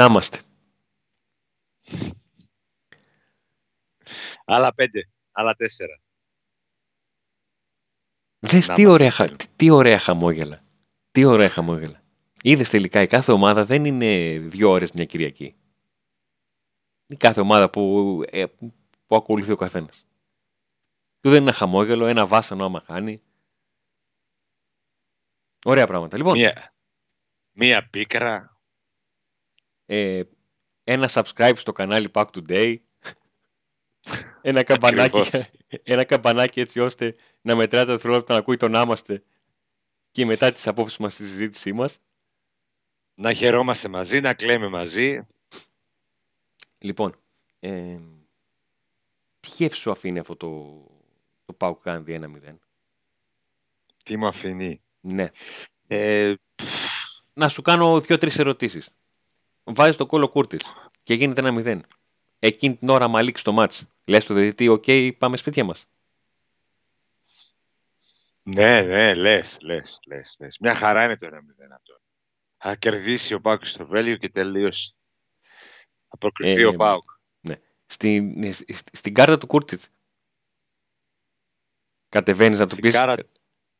Να είμαστε. Άλλα πέντε, άλλα τέσσερα. Δες τι ωραία, τι, τι ωραία χαμόγελα. Τι ωραία χαμόγελα. Είδες τελικά η κάθε ομάδα δεν είναι δύο ώρες μια Κυριακή. Η κάθε ομάδα που, ε, που ακολουθεί ο καθένας. Του δεν είναι ένα χαμόγελο, ένα βάσανο άμα χάνει. Ωραία πράγματα. Λοιπόν, Μία, μία πίκρα. Ε, ένα subscribe στο κανάλι Pack Today. ένα, καμπανάκι, Ακριβώς. ένα καμπανάκι έτσι ώστε να μετράτε το δευτερόλεπτα να ακούει τον άμαστε και μετά τις απόψεις μας στη συζήτησή μας. Να χαιρόμαστε μαζί, να κλαίμε μαζί. Λοιπόν, ε, τι γεύση σου αφήνει αυτό το, το ΠΑΟΚ Γάνδη 1-0. Τι μου αφήνει; Ναι. Ε, Να σου κάνω δύο-τρεις ερωτήσεις. Βάζεις το γκολ ο Κούρτιτς και γίνεται ένα 0. Εκείνη την ώρα άμα λήξει το ματς. Λες στο διαιτητή, οκ, πάμε σπίτια μας. ναι, ναι, λες, λες, λες, λες. Μια χαρά είναι το 1-0 αυτό. Θα κερδίσει ο ΠΑΟΚ στο Βέλγιο και τελείωσε. Θα προκριθεί Ε, ο ΠΑΟΚ. Στην, ε, σ- στην κάρτα του Κούρτιτ. Κατεβαίνεις να του Στην πει. κάρα-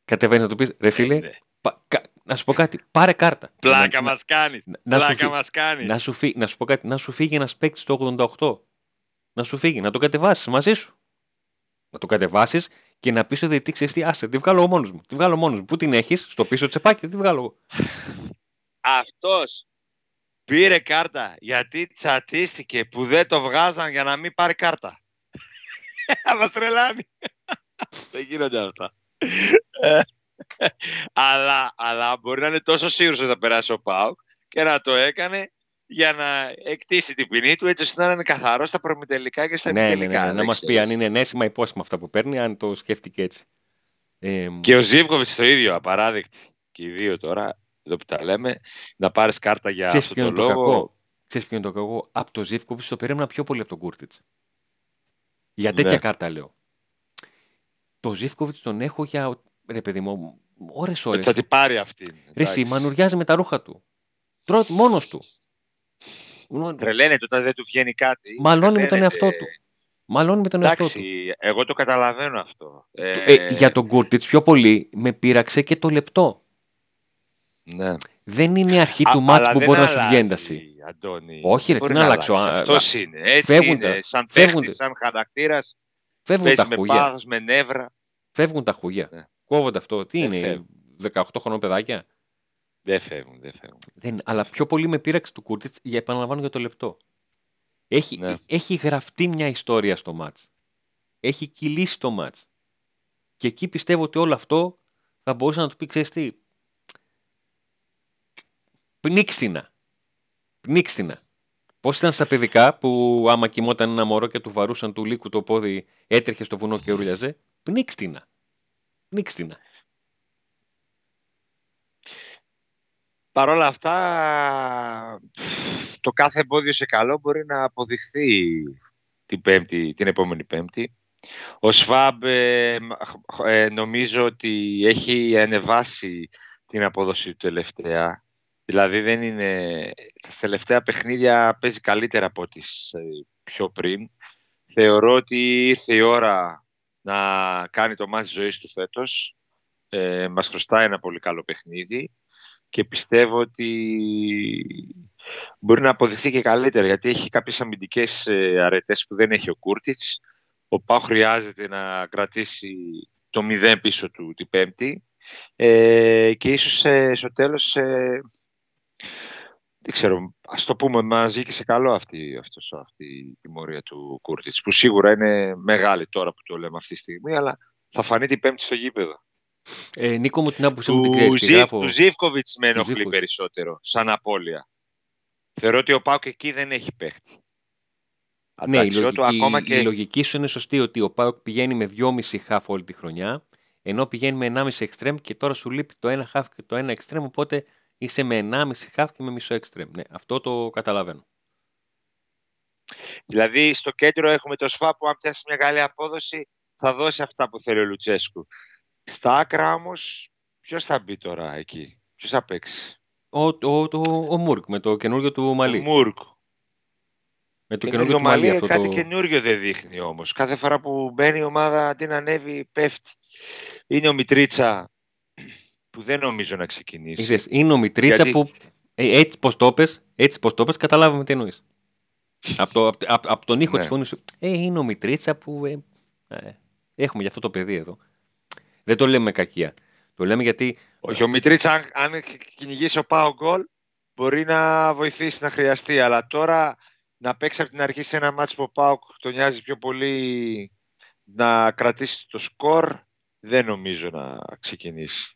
Κατεβαίνεις να του πεις, ρε φίλε, Ε, ναι. πα- κα- να σου πω κάτι. Πάρε κάρτα. Πλάκα να, μας κάνεις. να- να σου Πλάκα φύ- μας κάνεις. να, σου φύ- να σου πω κάτι. Να σου φύγει ένας παίκτης το 88. Να σου φύγει, να το κατεβάσεις μαζί σου. Να το κατεβάσεις και να πεις στο διαιτητή, ξέρεις τι, άσε, τη βγάλω εγώ μόνος μου. Τη βγάλω μόνος μου. Πού την έχεις, στο πίσω τσεπάκι, τη βγάλω εγώ. Αυτός πήρε κάρτα γιατί τσατίστηκε που δεν το βγάζαν για να μην πάρει κάρτα. Θα μας τρελάνει. δεν γίνονται αυτά. Ε, αλλά, αλλά μπορεί να είναι τόσο σίγουρος ότι θα περάσει ο Πάουκ και να το έκανε για να εκτίσει την ποινή του έτσι ώστε να είναι καθαρός στα προμητελικά και στα ναι, ναι, ναι, επιτελικά. ναι, να δεν μας πει ξέρεις. αν είναι ενέσιμα υπόσημα αυτά που παίρνει, αν το σκέφτηκε έτσι. Ε, Και ο Ζίβκοβιτς το ίδιο, απαράδεκτη. Και οι δύο τώρα, εδώ που τα λέμε, να πάρεις κάρτα για Ξέρεις αυτό ποιο το είναι το λόγο. κακό; Ξέρεις ποιο είναι το κακό; Από το Ζήφκοβιτς το περίμενα πιο πολύ από τον Κούρτιτς. Για τέτοια Ναι. κάρτα λέω. Το Ζήφκοβιτς τον έχω για, ρε παιδί μου, ώρες Ότι ώρες. θα την πάρει αυτή. Ρε εσύ, μανουριάζει με τα ρούχα του. Τρώει μόνος του. Μο- Τρελαίνεται όταν δεν του βγαίνει κάτι. Μαλώνει με τον Τρελαίνεται. εαυτό του. Μαλώνει με τον εαυτό του. Εντάξει, εγώ το καταλαβαίνω αυτό. Ε, Ε, για τον Κούρτιτς πιο πολύ με πείραξε και το λεπτό. ναι. Δεν είναι η αρχή Α, του μάτς αλλά που δεν μπορεί να σου βγει αλλάζει, ένταση. Αντώνη. Όχι, ρε, Μπορεί τι να να αλλάξω, αλλάξει. α, Αυτός είναι. Έτσι φεύγουν είναι. τα- Σαν φεύγουν παίχτης, τα- σαν χαρακτήρας. Φεύγουν Παίζει τα με χούγια. πάθος, με νεύρα. Φεύγουν τα χούγια. Ναι. Κόβονται αυτό. Τι Δεν είναι, φεύγουν. 18 χρονών παιδάκια; Δεν φεύγουν, δεν φεύγουν. Δεν, αλλά πιο πολύ με πείραξε του Κούρτιτς για επαναλαμβάνω για το λεπτό. Έχει, Ναι. έχει γραφτεί μια ιστορία στο μάτς. Έχει κυλήσει το μάτς. Και εκεί πιστεύω ότι όλο αυτό θα μπορούσε να του πει, ξέρεις τι, πνίξτηνα. Πνίξτηνα. Πώς ήταν στα παιδικά που άμα κοιμόταν ένα μωρό και του βαρούσαν του λύκου το πόδι, έτρεχε στο βουνό και ρούλιαζε. Πνίξτηνα. Πνίξτηνα. Παρ' όλα αυτά, το κάθε εμπόδιο σε καλό μπορεί να αποδειχθεί την, πέμπτη, την επόμενη Πέμπτη. Ο Σφάμπ ε, μ- ε, νομίζω ότι έχει ανεβάσει την απόδοση του τελευταία. Δηλαδή δεν είναι... Στα τελευταία παιχνίδια παίζει καλύτερα από τις ε, πιο πριν. Θεωρώ ότι ήρθε η ώρα να κάνει το μάτι ζωής του φέτος. Ε, μας χρωστάει ένα πολύ καλό παιχνίδι και πιστεύω ότι μπορεί να αποδειχθεί και καλύτερα γιατί έχει κάποιες αμυντικές ε, αρετές που δεν έχει ο Κούρτιτς. Ο Πάου χρειάζεται να κρατήσει το 0 πίσω του την Πέμπτη ε, και ίσως ε, στο τέλος ε, δεν ξέρω, ας το πούμε μαζί και σε καλό αυτή, αυτός, αυτή η τιμωρία του Κούρτιτς που σίγουρα είναι μεγάλη τώρα που το λέμε αυτή τη στιγμή αλλά θα φανεί την Πέμπτη στο γήπεδο. Ε, Νίκο μου την άποψή μου την Του, ξέρεις. τη Ζι, γράφω- του Ζίβκοβιτς με Του ενοχλεί Ζίβκοβιτς. περισσότερο, σαν απώλεια. Θεωρώ ότι ο Πάουκ εκεί δεν έχει παίχτη. Ναι, η, Αντάξιό λογική, του, ακόμα η- και... η λογική σου είναι σωστή ότι ο Πάουκ πηγαίνει με 2,5 χαφ όλη τη χρονιά, ενώ πηγαίνει με 1,5 εξτρέμ και τώρα σου λείπει το ένα χαφ και το ένα εξτρέμ, οπότε είσαι με 1,5 χαφ και με μισό εξτρέμ. Ναι, αυτό το καταλαβαίνω. Δηλαδή στο κέντρο έχουμε το ΣΦΑ που αν πιάσει μια καλή απόδοση θα δώσει αυτά που θέλει ο Λουτσέσκου. Στα άκρα όμως, ποιος θα μπει τώρα εκεί, ποιος θα παίξει; Ο, ο, ο, ο Μουρκ με το καινούργιο του Μαλί. Ο Μουρκ. Με το Καινούργιο καινούργιο του Μαλί Μαλί, αυτό κάτι το... καινούργιο δεν δείχνει όμως. Κάθε φορά που μπαίνει η ομάδα αντί να ανέβει πέφτει. Είναι ο Μητρίτσα που δεν νομίζω να ξεκινήσει. Είδες, είναι ο Μητρίτσα Γιατί- που ε, έτσι πως το πες, έτσι πως το πες, καταλάβαμε τι εννοείς. από, το, απ, απ- απ' τον ήχο Ναι. της φωνής σου. Ε, είναι ο Μητρίτσα που... Ε, ε, έχουμε για αυτό το παιδί εδώ. Δεν το λέμε με κακία. Το λέμε γιατί Όχι, ο Μητρίτσα αν, αν κυνηγήσει ο Πάο γκολ μπορεί να βοηθήσει να χρειαστεί. Αλλά τώρα να παίξει από την αρχή σε ένα μάτσο που ο Πάοκ τον νοιάζει πιο πολύ να κρατήσει το σκορ δεν νομίζω να ξεκινήσει.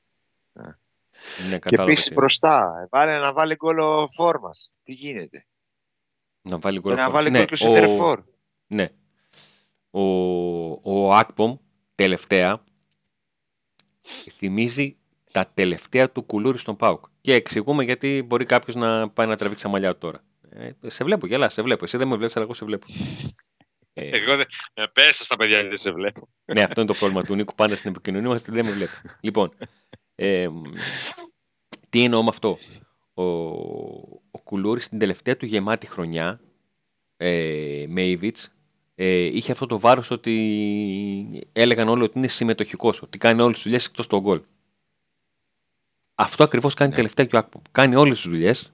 Ναι, Και κατάλαβα επίση τι- μπροστά, βάλε, να βάλει γκολ ο Φόρμας. Τι γίνεται. να βάλει Και γκολ. να αυτό. βάλει ναι, γκολ και ο ο- Σεντερφόρ. Ναι. Ο, ο Ακπομ τελευταία θυμίζει τα τελευταία του κουλούρι στον Πάουκ. Και εξηγούμε γιατί μπορεί κάποιος να πάει να τραβήξει τα μαλλιά του τώρα. Ε, σε βλέπω, γελάς, σε βλέπω. Εσύ δεν με βλέπεις, αλλά εγώ σε βλέπω. Ε, Εγώ δεν. Ε, πες στα παιδιά, δεν σε βλέπω. ναι, αυτό είναι το πρόβλημα του Νίκου. Πάντα στην επικοινωνία μας δεν με βλέπει. λοιπόν, ε, μ, τι εννοώ με αυτό; Ο, ο Κουλούρης στην τελευταία του γεμάτη χρονιά ε, με Ιβιτς, ε, είχε αυτό το βάρος ότι έλεγαν όλοι ότι είναι συμμετοχικός, ότι κάνει όλες τις δουλειές εκτός τον γκολ. Αυτό ακριβώς κάνει Ναι. τελευταία και ο Άκπομ. Κάνει όλες τις δουλειές,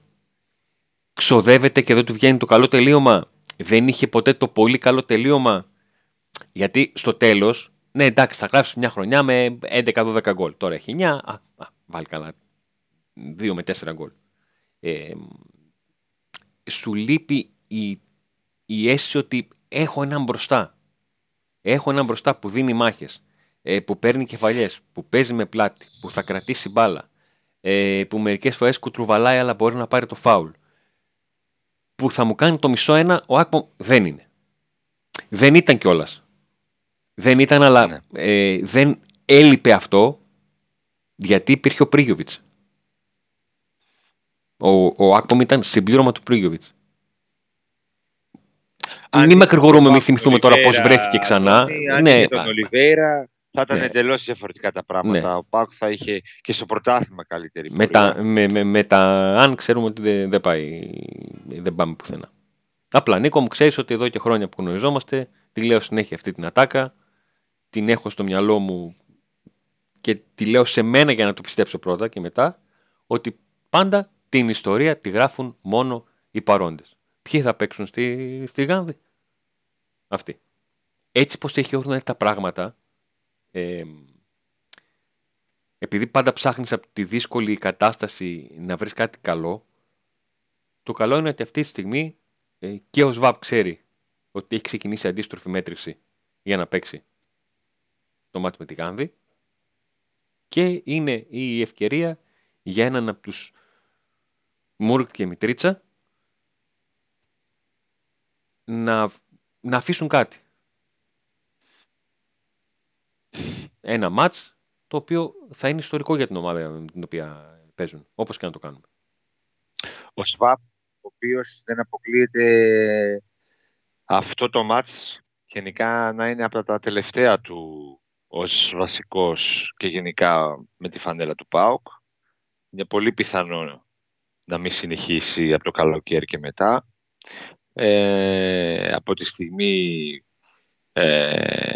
ξοδεύεται και δεν του βγαίνει το καλό τελείωμα. Δεν είχε ποτέ το πολύ καλό τελείωμα. Γιατί στο τέλος, ναι εντάξει θα γράψεις μια χρονιά με 11-12 γκολ. Τώρα έχει 9, α, α, βάλει καλά 2 με 4 γκολ. Ε, σου λείπει η, η αίσθηση ότι έχω έναν μπροστά. Έχω έναν μπροστά που δίνει μάχες, ε, που παίρνει κεφαλιές, που παίζει με πλάτη, που θα κρατήσει μπάλα, ε, που μερικές φορές κουτρουβαλάει αλλά μπορεί να πάρει το φάουλ. Που θα μου κάνει το μισό ένα, ο Άκπομ δεν είναι. Δεν ήταν κιόλας. Δεν ήταν, αλλά Ναι. ε, δεν έλειπε αυτό γιατί υπήρχε ο Πρίγιοβιτς. Ο, ο Άκπομ ήταν συμπλήρωμα του Πρίγιοβιτς. Αν Μην είχε μακρηγορούμε, τον μην θυμηθούμε τώρα πώς Ολιβέιρα, βρέθηκε ξανά. Αντώνη, Αν Ναι, είχε τον α, Ολιβέηρα θα ήταν Ναι. εντελώς διαφορετικά τα πράγματα. Ναι. Ο Πάουκ θα είχε και στο πρωτάθλημα καλύτερη με πορεία. τα, με, με, με τα αν ξέρουμε ότι δεν, δεν πάει, δεν πάμε πουθενά. Απλά Νίκο μου ξέρεις ότι εδώ και χρόνια που γνωριζόμαστε τη λέω συνέχεια αυτή την ατάκα, την έχω στο μυαλό μου και τη λέω σε μένα για να το πιστέψω πρώτα και μετά ότι πάντα την ιστορία τη γράφουν μόνο οι παρόντες. Ποιοι θα παίξουν στη, στη Γάνδη; Αυτοί. Έτσι πως έχει έχουν τα πράγματα ε, επειδή πάντα ψάχνεις από τη δύσκολη κατάσταση να βρεις κάτι καλό, το καλό είναι ότι αυτή τη στιγμή ε, και ο ΣΒΑΠ ξέρει ότι έχει ξεκινήσει αντίστροφη μέτρηση για να παίξει το μάτι με τη Γάνδη και είναι η ευκαιρία για έναν από τους Μούρκ και Μητρίτσα να, να αφήσουν κάτι. Ένα μάτς το οποίο θα είναι ιστορικό για την ομάδα με την οποία παίζουν, όπως και να το κάνουμε. Ο Σβάπ, ο οποίος δεν αποκλείεται αυτό το μάτς γενικά να είναι από τα τελευταία του ως βασικός και γενικά με τη φανέλα του ΠΑΟΚ. Είναι πολύ πιθανό να μην συνεχίσει από το καλοκαίρι και μετά. Ε, από τη στιγμή ε,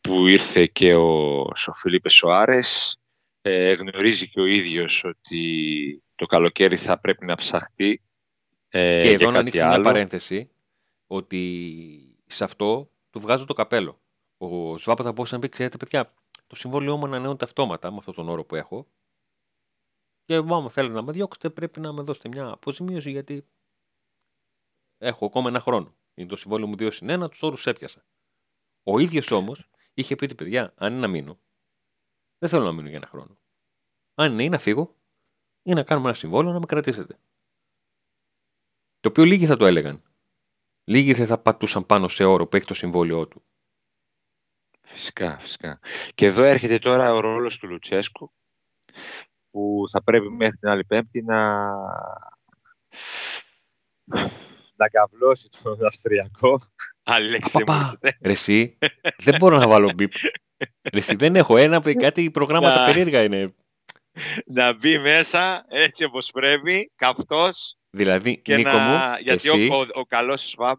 που ήρθε και ο Σοφιλίπε Σοάρες ε, γνωρίζει και ο ίδιος ότι το καλοκαίρι θα πρέπει να ψαχτεί ε, και για εδώ να κάτι ανοίξω άλλο. μια παρένθεση ότι σε αυτό του βγάζω το καπέλο. Ο Σβάπα θα μπορούσε να πει: Ξέρετε, παιδιά, το συμβόλαιό μου ανανεώνεται αυτόματα με αυτόν τον όρο που έχω. Και άμα θέλετε να με διώξετε, πρέπει να με δώσετε μια αποζημίωση γιατί έχω ακόμα ένα χρόνο. Είναι το συμβόλαιο μου 2 συν 1, τους όρους έπιασα. Ο ίδιος όμως είχε πει ότι παιδιά, αν είναι να μείνω, δεν θέλω να μείνω για ένα χρόνο. Αν είναι ή να φύγω, ή να κάνουμε ένα συμβόλαιο να με κρατήσετε. Το οποίο λίγοι θα το έλεγαν. Λίγοι δεν θα πατούσαν πάνω σε όρο που έχει το συμβόλαιό του. Φυσικά, φυσικά. Και εδώ έρχεται τώρα ο ρόλος του Λουτσέσκου που θα πρέπει μέχρι την άλλη πέμπτη να να καβλώσει τον Αυστριακό. Άλλη λέξη δεν μου Παπα, έρχεται. ρε εσύ, δεν μπορώ να βάλω μπιπ. Ρε εσύ, δεν έχω ένα, κάτι προγράμματα Να. περίεργα είναι. να μπει μέσα έτσι όπως πρέπει, καυτός. Δηλαδή, και Νίκο να... μου, Γιατί εσύ, ο, ο, ο καλός Σβάμπ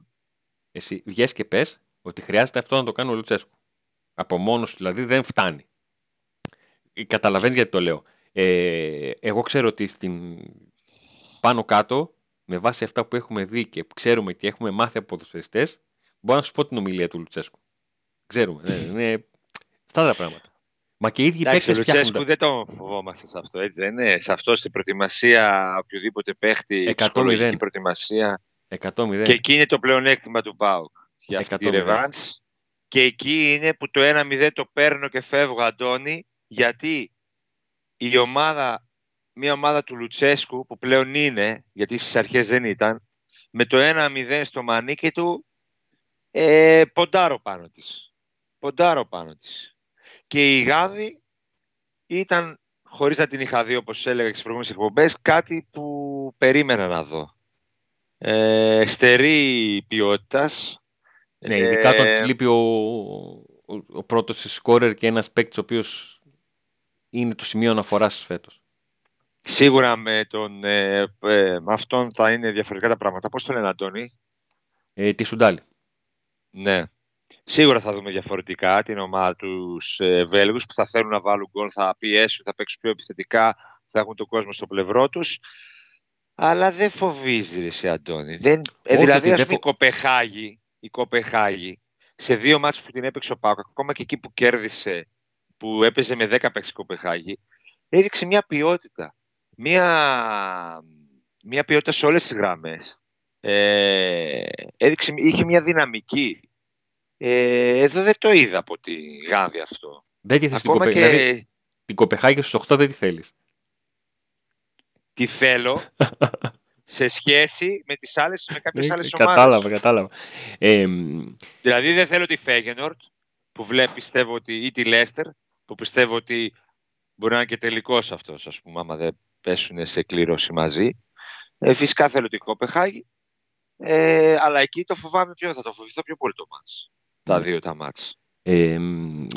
εσύ βγες και πες ότι χρειάζεται αυτό να το κάνει ο Λουτσέσκου. Από μόνος του δηλαδή δεν φτάνει. Καταλαβαίνεις γιατί το λέω. Ε, εγώ ξέρω ότι στην πάνω κάτω, με βάση αυτά που έχουμε δει και ξέρουμε και έχουμε μάθει από ποδοσφαιριστές, μπορώ να σου πω την ομιλία του Λουτσέσκου. Ξέρουμε. ναι, είναι αυτά τα πράγματα. Μα και οι ίδιοι Εντάξει, ο παίκτες φτιάχνουν. Λουτσέσκου δεν τον φοβόμαστε σε αυτό, έτσι δεν είναι. Σε αυτό στην προετοιμασία, οποιοδήποτε παίχτη, 100-0. ψυχολογική προετοιμασία. 100-0. Και εκεί είναι το πλεονέκτημα του ΠΑΟΚ για αυτή τη 100-0. ρεβάνς. Και εκεί είναι που το 1-0 το παίρνω και φεύγω, Αντώνη, γιατί η ομάδα, μια ομάδα του Λουτσέσκου, που πλέον είναι, γιατί στις αρχές δεν ήταν, με το 1-0 στο μανίκι του, ε, ποντάρω πάνω της. Ποντάρω πάνω της. Και η Γάδη ήταν, χωρίς να την είχα δει, όπως έλεγα και στις προηγούμενες εκπομπές, κάτι που περίμενα να δω. Ε, στερή ποιότητας. Ναι, ειδικά όταν Ε, της λείπει ο, ο, ο πρώτος της σκόρερ και ένας παίκτης ο οποίος είναι το σημείο αναφοράς φέτος. Σίγουρα με τον ε, ε, με αυτόν θα είναι διαφορετικά τα πράγματα. Πώς το λένε, Αντώνη; Ε, τη Σουντάλη. Ναι. Σίγουρα θα δούμε διαφορετικά την ομάδα τους ε, Βέλγους που θα θέλουν να βάλουν γκολ, θα πιέσουν, θα παίξουν πιο επιθετικά, θα έχουν τον κόσμο στο πλευρό τους. Αλλά δεν φοβίζει, ρε, εσύ, Αντώνη. Δεν, ε, Όχι, δηλαδή, ότι ας δεν πούμε, η Κοπεχάγη, η Κοπεχάγη, σε δύο μάτς που την έπαιξε ο Πάουκ, ακόμα και εκεί που κέρδισε, που έπαιζε με 10 παίξεις η Κοπεχάγη, έδειξε μια ποιότητα. Μια, μια ποιότητα σε όλες τις γραμμές. Ε, έδειξε, είχε μια δυναμική. Ε, εδώ δεν το είδα από τη Γάνδη αυτό. Δεν τη θες την, Ακόμα Κοπε... και δηλαδή, την Κοπεχάγη στους 8 δεν τη θέλεις. τη θέλω σε σχέση με τις άλλες, με κάποιες Ναι, άλλες ομάδες. κατάλαβα, κατάλαβα. Ε, μ, Δηλαδή δεν θέλω τη Φέγενορτ που βλέπει, πιστεύω ότι, ή τη Λέστερ που πιστεύω ότι μπορεί να είναι και τελικός αυτός, ας πούμε, άμα δεν πέσουν σε κλήρωση μαζί. Ε, φυσικά θέλω την Κόπεχάγη, ε, αλλά εκεί το φοβάμαι πιο, θα το φοβηθώ πιο πολύ το μάτς. Τα Ναι. δύο τα μάτς. ε, μ,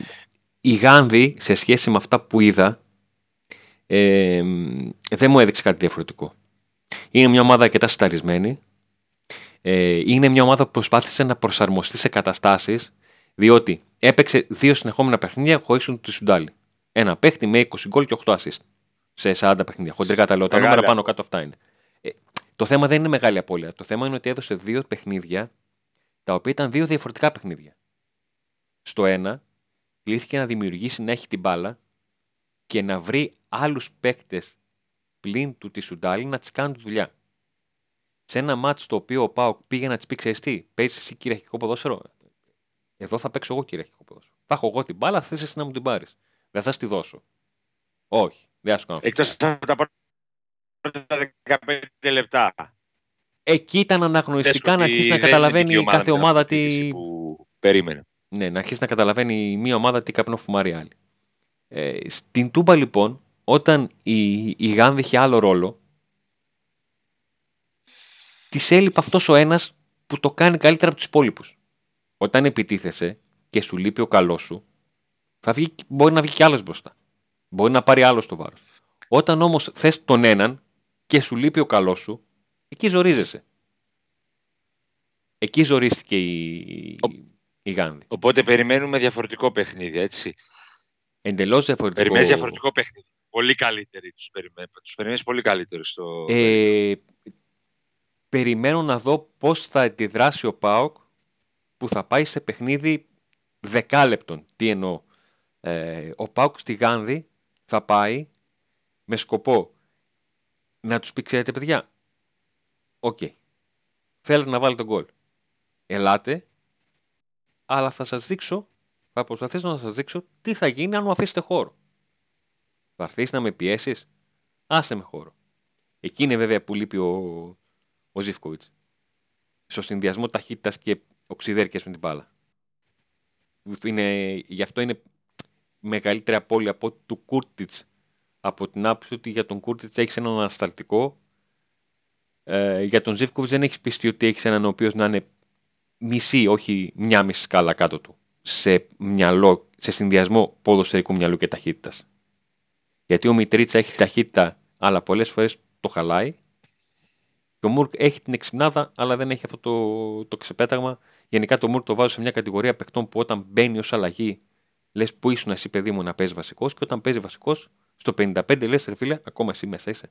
η Γάνδη, σε σχέση με αυτά που είδα, ε, μ, δεν μου έδειξε κάτι διαφορετικό. Είναι μια ομάδα αρκετά σταρισμένη. Ε, είναι μια ομάδα που προσπάθησε να προσαρμοστεί σε καταστάσεις, διότι έπαιξε δύο συνεχόμενα παιχνίδια χωρίς τον τη Σουντάλη. Ένα παίχτη με 20 γκολ και 8 assist σε 40 παιχνίδια. Χοντρικά τα λέω. Τα Μεγάλη νούμερα πάνω κάτω αυτά είναι. Ε, το θέμα δεν είναι μεγάλη απώλεια. Το θέμα είναι ότι έδωσε δύο παιχνίδια τα οποία ήταν δύο διαφορετικά παιχνίδια. Στο ένα, κλήθηκε να δημιουργήσει να έχει την μπάλα και να βρει άλλους παίκτες πλην του τη Σουντάλη να τις κάνουν τη δουλειά. Σε ένα μάτς το οποίο ο Πάοκ πήγε να της πει: Ξέρεις τι, παίζεις εσύ κυριαρχικό ποδόσφαιρο. Εδώ θα παίξω εγώ κυριαρχικό ποδόσφαιρο. Θα έχω εγώ την μπάλα, θες εσύ να μου την πάρεις. Δεν θα στη δώσω. Όχι, δεν θα σου κάνω. αυτό. Εκτός από τα πρώτα 15 λεπτά. Εκεί ήταν αναγνωριστικά Πες να ότι αρχίσει να δεν καταλαβαίνει είναι και η κάθε με την ομάδα αυτοδιοίκηση τι. Που περίμενε. Ναι, να αρχίσει να καταλαβαίνει μία ομάδα τι καπνό φουμάρει άλλη. Ε, στην Τούμπα λοιπόν, όταν η, η Γάνδη είχε άλλο ρόλο, τη έλειπε αυτός ο ένας που το κάνει καλύτερα από τους υπόλοιπους. Όταν επιτίθεσαι και σου λείπει ο καλός σου, θα βγει, μπορεί να βγει κι άλλος μπροστά. Μπορεί να πάρει άλλο το βάρος. Όταν όμως θες τον έναν και σου λείπει ο καλός σου, εκεί ζορίζεσαι. Εκεί ζορίστηκε η, η Γάνδη. Οπότε περιμένουμε διαφορετικό παιχνίδι, έτσι. Εντελώς διαφορετικό. Περιμένεις διαφορετικό παιχνίδι. Πολύ καλύτεροι τους περιμένεις. Τους περιμένεις πολύ καλύτερους στο... Ε, περιμένω να δω πώς θα αντιδράσει ο ΠΑΟΚ που θα πάει σε παιχνίδι δεκάλεπτον. Τι εννοώ. Ε, ο ΠΑΟΚ στη Γάνδη θα πάει με σκοπό να τους πει ξέρετε παιδιά, οκ, θέλετε να βάλετε το γκολ. Ελάτε, αλλά θα σας δείξω, θα προσπαθήσω να σας δείξω τι θα γίνει αν μου αφήσετε χώρο. Θα έρθεις να με πιέσεις, άσε με χώρο. Εκεί είναι βέβαια που λείπει ο, ο Ζίβκοβιτς. Στο συνδυασμό ταχύτητας και οξυδέρκειας με την μπάλα. Είναι, γι' αυτό είναι μεγαλύτερη απώλεια από του Κούρτιτς από την άποψη ότι για τον Κούρτιτς έχεις έναν ανασταλτικό ε, για τον Ζιφκοβιτς δεν έχεις πιστεί ότι έχεις έναν ο οποίος να είναι μισή, όχι μια μισή σκάλα κάτω του σε, μυαλό, σε συνδυασμό ποδοσφαιρικού μυαλού και ταχύτητας. Γιατί ο Μητρίτσα έχει ταχύτητα, αλλά πολλές φορές το χαλάει. Και ο Μουρκ έχει την εξυπνάδα, αλλά δεν έχει αυτό το, το ξεπέταγμα. Γενικά το Μουρκ το βάζω σε μια κατηγορία παιχτών που όταν μπαίνει ως αλλαγή, λες που ήσουν εσύ παιδί μου να παίζει βασικός, και όταν παίζει βασικός, στο 55 λες, ρε φίλε, ακόμα εσύ μέσα είσαι.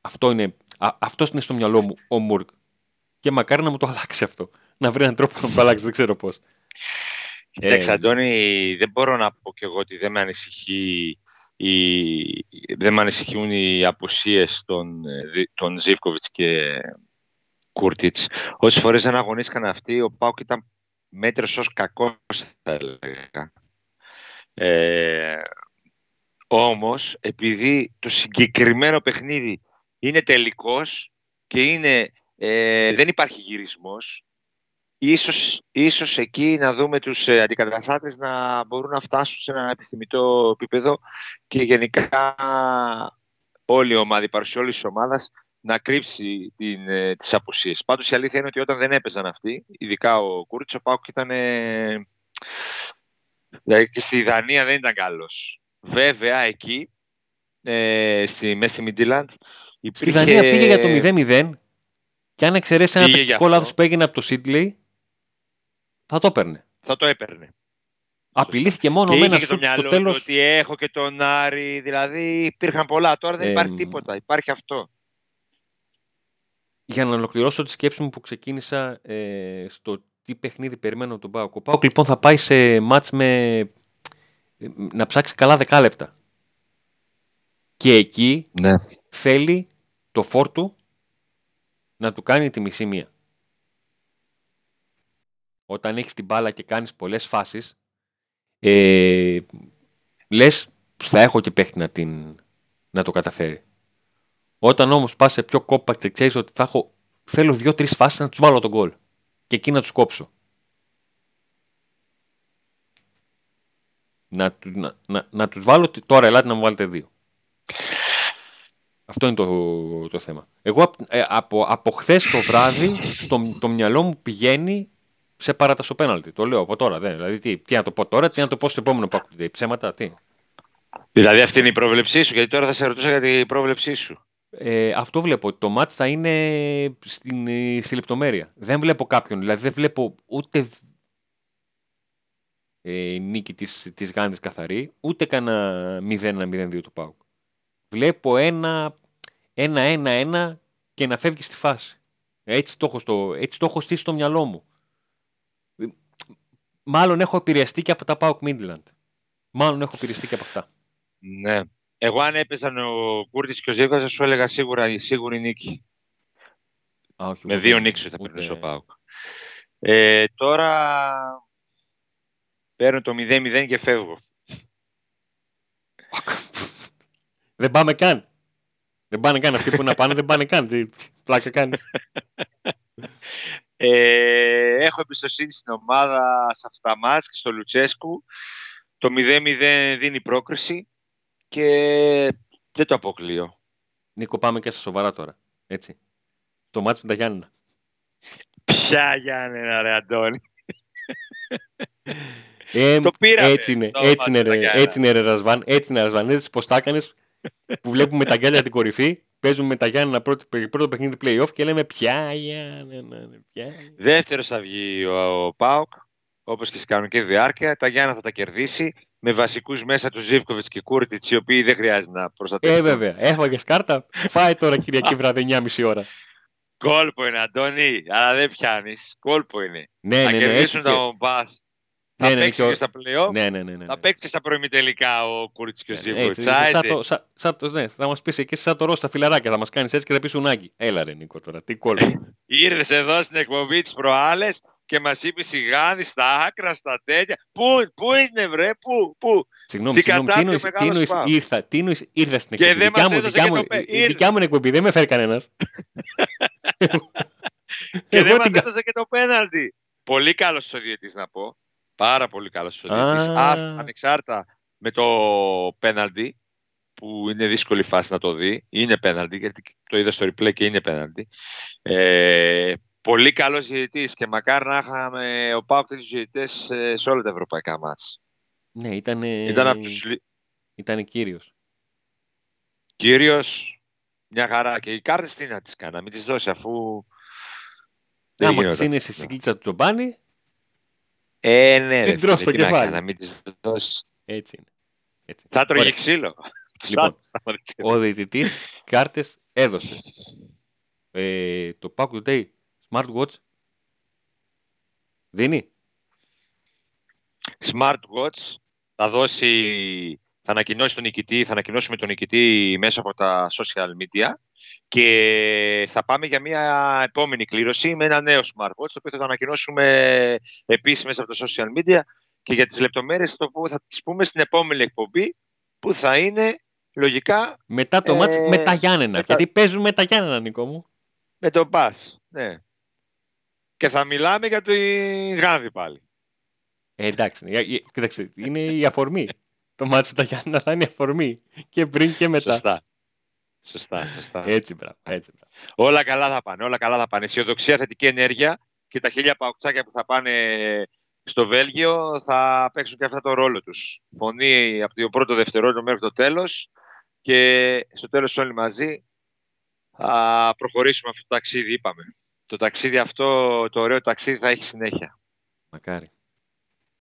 Αυτό είναι, α, αυτός είναι στο μυαλό μου ο Μουρκ. Και μακάρι να μου το αλλάξει αυτό. Να βρει έναν τρόπο να το αλλάξει, δεν ξέρω πώς. Κοιτάξτε, ε, Αντώνη, δεν μπορώ να πω κι εγώ ότι δεν με ανησυχεί οι, δεν με ανησυχούν οι απουσίες των, των Ζίβκοβιτς και Κούρτιτς. Όσες φορές δεν αγωνίστηκαν αυτοί, ο Πάουκ ήταν μέτρος ως κακός, θα έλεγα. Ε, όμως, επειδή το συγκεκριμένο παιχνίδι είναι τελικός και είναι, ε, δεν υπάρχει γυρισμός, ίσως, ίσως εκεί να δούμε τους ε, αντικαταστάτες να μπορούν να φτάσουν σε ένα επιστημητό επίπεδο και γενικά όλη η ομάδα, η παρουσία όλης της ομάδας να κρύψει την, ε, τις απουσίες. Πάντως η αλήθεια είναι ότι όταν δεν έπαιζαν αυτοί, ειδικά ο Κούρτσο Πάουκ ήταν... Ε, δηλαδή και στη Δανία δεν ήταν καλός. Βέβαια εκεί, ε, στη, μέσα στη Μιντίλαντ, Στη Δανία πήγε για το 0-0 και αν εξαιρέσει ένα τακτικό λάθος που έγινε από το Σίτλεϊ, θα το έπαιρνε. Θα το έπαιρνε. Απειλήθηκε μόνο και με ένα σουτ στο τέλος. ότι έχω και τον Άρη, δηλαδή υπήρχαν πολλά. Τώρα δεν υπάρχει τίποτα, υπάρχει αυτό. Για να ολοκληρώσω τη σκέψη μου που ξεκίνησα ε, στο τι παιχνίδι περιμένω τον Πάοκ. Ο Πάοκ λοιπόν θα πάει σε μάτς με... να ψάξει καλά δεκάλεπτα. Και εκεί ναι. θέλει το φόρτου να του κάνει τη μισή μία όταν έχεις την μπάλα και κάνεις πολλές φάσεις, ε, λες θα έχω και παίχτη να, την, να το καταφέρει. Όταν όμως πας σε πιο compact και ξέρεις ότι θα έχω, θέλω δύο-τρεις φάσεις να τους βάλω τον γκολ και εκεί να τους κόψω. Να, να, να, να τους βάλω τώρα ελάτε να μου βάλετε δύο. Αυτό είναι το, το θέμα. Εγώ ε, από, από χθες το βράδυ το, το μυαλό μου πηγαίνει σε παράτασο πέναλτι. Το λέω από τώρα. Δεν. Δηλαδή, τι, τι να το πω τώρα, τι να το πω στο επόμενο πάκο. Ψέματα, τι. Δηλαδή, αυτή είναι η πρόβλεψή σου, γιατί τώρα θα σε ρωτούσα για την πρόβλεψή σου. Ε, αυτό βλέπω. Το μάτς θα είναι στην, στη λεπτομέρεια. Δεν βλέπω κάποιον. Δηλαδή, δεν βλέπω ούτε ε, νίκη της, της Γάνδης καθαρή, ούτε κανένα 0-1-0-2 του ΠΑΟΚ. Βλέπω ένα, ένα, ένα, ένα και να φεύγεις στη φάση. Έτσι το έχω, στο, έτσι το έχω στήσει στο μυαλό μου. Μάλλον έχω επηρεαστεί και από τα Pauk Midland. Μάλλον έχω επηρεαστεί και από αυτά. Ναι. Εγώ αν έπαιζαν ο Κούρτης και ο Ζήβκας θα σου έλεγα σίγουρα η σίγουρη νίκη. Α, όχι, Με δύο νίκες θα ούτε... ο Πάουκ. Ε, τώρα παίρνω το 0-0 και φεύγω. δεν πάμε καν. Δεν πάνε καν. Αυτοί που να πάνε δεν πάνε καν. Τι πλάκα κάνεις. Ε, έχω εμπιστοσύνη στην ομάδα, σε αυτά τα μάτς και στο Λουτσέσκου. Το 0-0 δίνει πρόκριση και δεν το αποκλείω. Νίκο, πάμε και στα σοβαρά τώρα. Έτσι. Το μάτς με τα Γιάννενα. Ποια Γιάννενα, ρε Αντώνη. Ε, το πήραμε. Έτσι είναι, έτσι είναι, ρε, έτσι είναι, ρε Ρασβάν. Έτσι είναι, Ρασβάν. Έτσι πώς τα έκανες, που βλέπουμε τα γυάλια την κορυφή; Παίζουμε με τα Γιάννενα πρώτο, πρώτο παιχνίδι play-off και λέμε ποια Γιάννενα, ποια. Δεύτερος θα βγει ο, ο Πάοκ, όπως και στην κανονική διάρκεια. Τα Γιάννα θα τα κερδίσει με βασικούς μέσα τους Ζήφκοβιτς και Κούρτιτς, οι οποίοι δεν χρειάζεται να προστατεύουν. Ε, βέβαια. Έφαγες κάρτα. Φάει τώρα Κυριακή βράδυ 9.30 ώρα. Κόλπο είναι, Αντώνη, αλλά δεν πιάνεις. Κόλπο είναι. Ναι, ναι, ναι, κερδίσουν ναι, τον Μπάς θα ναι, ναι, παίξει και, στα πλέον. Ναι, ναι, ναι, ναι, Θα παίξει στα προημιτελικά ο Κούρτ και ο Ζήβκοβιτ. Ναι, θα μας πεις εκεί σαν το ρο στα φιλαράκια. Θα μας κάνεις έτσι και θα πεις Ουνάγκη. Έλα, ρε Νίκο τώρα. Τι κόλπο. Ήρθες εδώ στην εκπομπή της προάλλες και μας είπες σιγάδι στα άκρα, στα τέτοια. Πού, πού είναι, βρε, πού, πού; Συγγνώμη, συγγνώμη, τι νοείς ήρθα, τι νοείς ήρθα στην εκπομπή. Δικιά μου, δικιά, μου, δικιά μου εκπομπή, δεν με φέρει κανένας. και δεν μας έδωσε και το πέναλτι. Πολύ καλός ο διαιτητής να πω. Πάρα πολύ καλός ο διαιτητής. Ανεξάρτητα με το πέναλτι, που είναι δύσκολη φάση να το δει. Είναι πέναλτι, γιατί το είδα στο replay και είναι πέναλτι. Ε, πολύ καλός διαιτητή και μακάρι να είχαμε ο Πάουκ τέτοιους διαιτητέ σε όλα τα ευρωπαϊκά μάτς. Ναι, ήταν. Ήταν από τους, Ήταν κύριος. Κύριος, μια χαρά. Και οι κάρτες τι να τις κάνει, να μην τις δώσει αφού. δεν Άμα γινόταν. ξύνεσαι στην κλίτσα του Τζομπάνι, Ε, ναι, ρε, Την τρως φίλε, στο τι να κεφάλι. κάνει, να μην τις δώσεις. έτσι είναι. Έτσι. Θα τρώγε Ωραία. ξύλο. Λοιπόν, Σαν- ο διαιτητής κάρτες έδωσε. Ε, το Pack Today Smartwatch δίνει; Smartwatch θα δώσει, θα ανακοινώσει τον νικητή, θα ανακοινώσουμε τον νικητή μέσα από τα social media και θα πάμε για μια επόμενη κλήρωση με ένα νέο smartwatch το οποίο θα το ανακοινώσουμε επίσης μέσα από τα social media και για τις λεπτομέρειες θα, το πούμε, θα τις πούμε στην επόμενη εκπομπή που θα είναι λογικά Μετά το Ε, μάτς με τα Γιάννενα. με τα- Γιατί παίζουν με τα Γιάννενα, Νίκο μου. με τον Πας. Ναι. Και θα μιλάμε για την Γάνδη πάλι. Ε, εντάξει, ε, ε, κοίταξε, είναι η αφορμή. Το μάτς με τα Γιάννενα θα είναι η αφορμή. Και πριν και μετά. Σωστά. Σωστά, σωστά. Έτσι, μπράβο. Έτσι, μπράβο. Όλα καλά θα πάνε, όλα καλά θα πάνε. Αισιοδοξία, θετική ενέργεια και τα χίλια παουτσάκια που θα πάνε στο Βέλγιο θα παίξουν και αυτά το ρόλο τους. Φωνή από το πρώτο δευτερόλεπτο μέχρι το τέλος και στο τέλος όλοι μαζί θα προχωρήσουμε αυτό το ταξίδι, είπαμε. Το ταξίδι αυτό, το ωραίο ταξίδι θα έχει συνέχεια. Μακάρι.